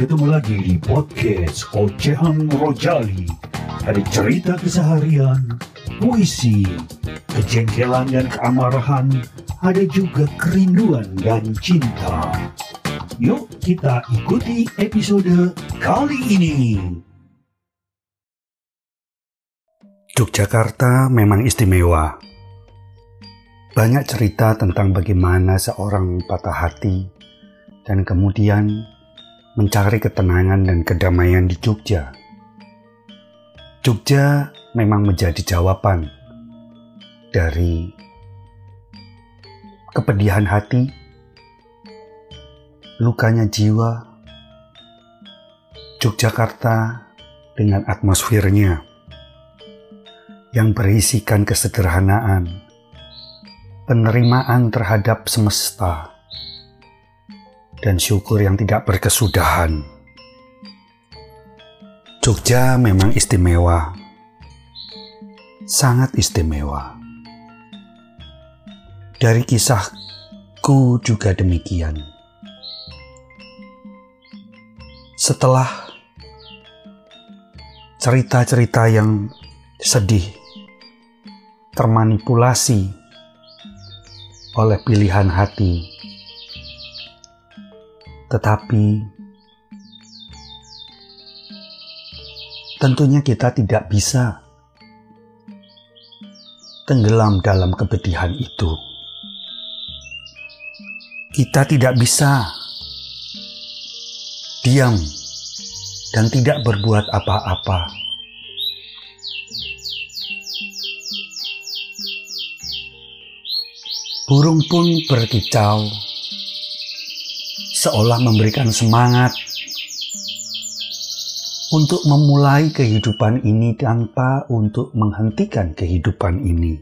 ketemu lagi di podcast Ocehan Rojali. Ada cerita keseharian, puisi, kejengkelan dan keamarahan, ada juga kerinduan dan cinta. Yuk kita ikuti episode kali ini. Yogyakarta memang istimewa. Banyak cerita tentang bagaimana seorang patah hati dan kemudian mencari ketenangan dan kedamaian di Jogja. Jogja memang menjadi jawaban dari kepedihan hati, lukanya jiwa, Yogyakarta dengan atmosfernya yang berisikan kesederhanaan, penerimaan terhadap semesta, dan syukur yang tidak berkesudahan. Jogja memang istimewa, sangat istimewa. Dari kisahku juga demikian. Setelah cerita-cerita yang sedih termanipulasi oleh pilihan hati, tetapi tentunya kita tidak bisa tenggelam dalam kepedihan itu. Kita tidak bisa diam dan tidak berbuat apa-apa Burung pun berkicau, seolah memberikan semangat untuk memulai kehidupan ini tanpa untuk menghentikan kehidupan ini.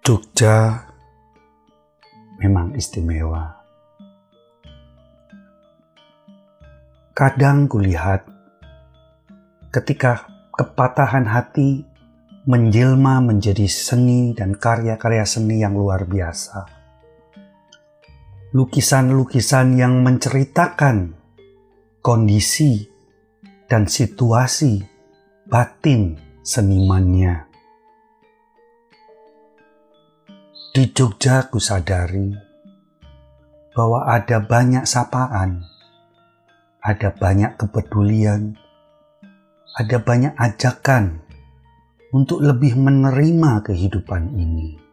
Jogja memang istimewa. Kadang kulihat ketika kepatahan hati menjelma menjadi seni dan karya-karya seni yang luar biasa. Lukisan-lukisan yang menceritakan kondisi dan situasi batin senimannya. Di Jogja ku sadari bahwa ada banyak sapaan, ada banyak kepedulian, ada banyak ajakan untuk lebih menerima kehidupan ini.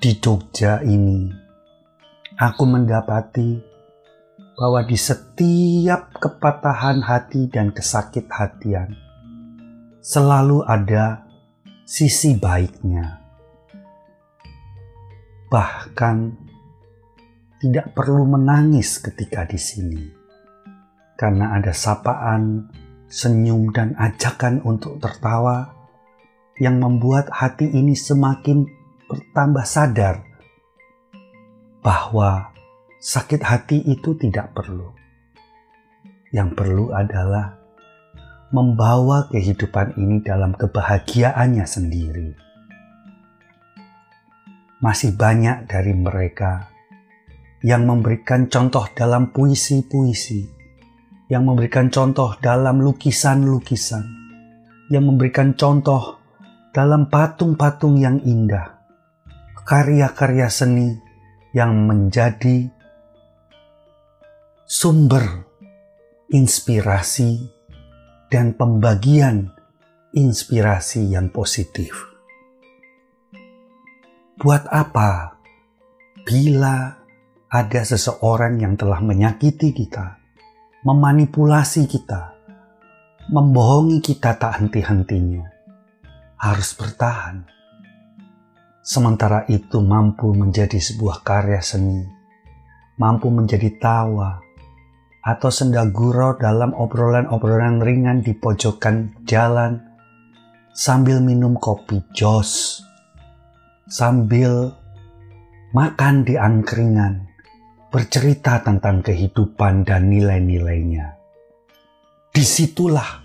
Di Jogja ini, aku mendapati bahwa di setiap kepatahan hati dan kesakit hatian selalu ada sisi baiknya. Bahkan tidak perlu menangis ketika di sini, karena ada sapaan senyum dan ajakan untuk tertawa yang membuat hati ini semakin bertambah sadar bahwa sakit hati itu tidak perlu. Yang perlu adalah membawa kehidupan ini dalam kebahagiaannya sendiri. Masih banyak dari mereka yang memberikan contoh dalam puisi-puisi yang memberikan contoh dalam lukisan-lukisan, yang memberikan contoh dalam patung-patung yang indah, karya-karya seni yang menjadi sumber inspirasi dan pembagian inspirasi yang positif. Buat apa bila ada seseorang yang telah menyakiti kita? memanipulasi kita, membohongi kita tak henti-hentinya, harus bertahan. Sementara itu mampu menjadi sebuah karya seni, mampu menjadi tawa, atau sendaguro dalam obrolan-obrolan ringan di pojokan jalan sambil minum kopi jos, sambil makan di angkringan, bercerita tentang kehidupan dan nilai-nilainya. Di situlah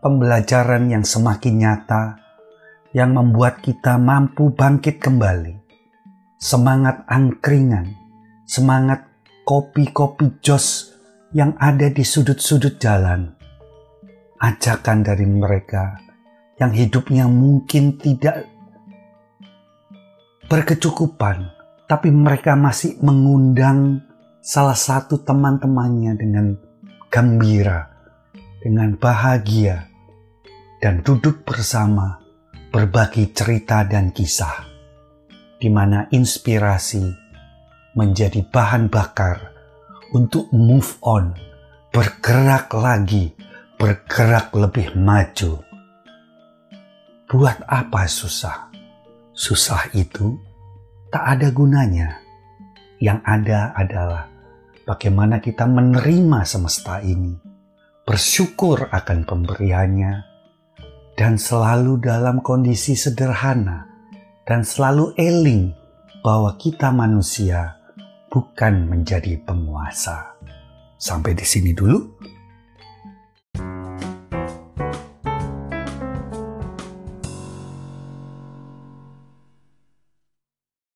pembelajaran yang semakin nyata yang membuat kita mampu bangkit kembali. Semangat angkringan, semangat kopi-kopi jos yang ada di sudut-sudut jalan. Ajakan dari mereka yang hidupnya mungkin tidak berkecukupan, tapi mereka masih mengundang salah satu teman-temannya dengan gembira, dengan bahagia, dan duduk bersama berbagi cerita dan kisah, di mana inspirasi menjadi bahan bakar untuk move on, bergerak lagi, bergerak lebih maju. Buat apa susah? susah itu tak ada gunanya. Yang ada adalah bagaimana kita menerima semesta ini, bersyukur akan pemberiannya, dan selalu dalam kondisi sederhana, dan selalu eling bahwa kita manusia bukan menjadi penguasa. Sampai di sini dulu.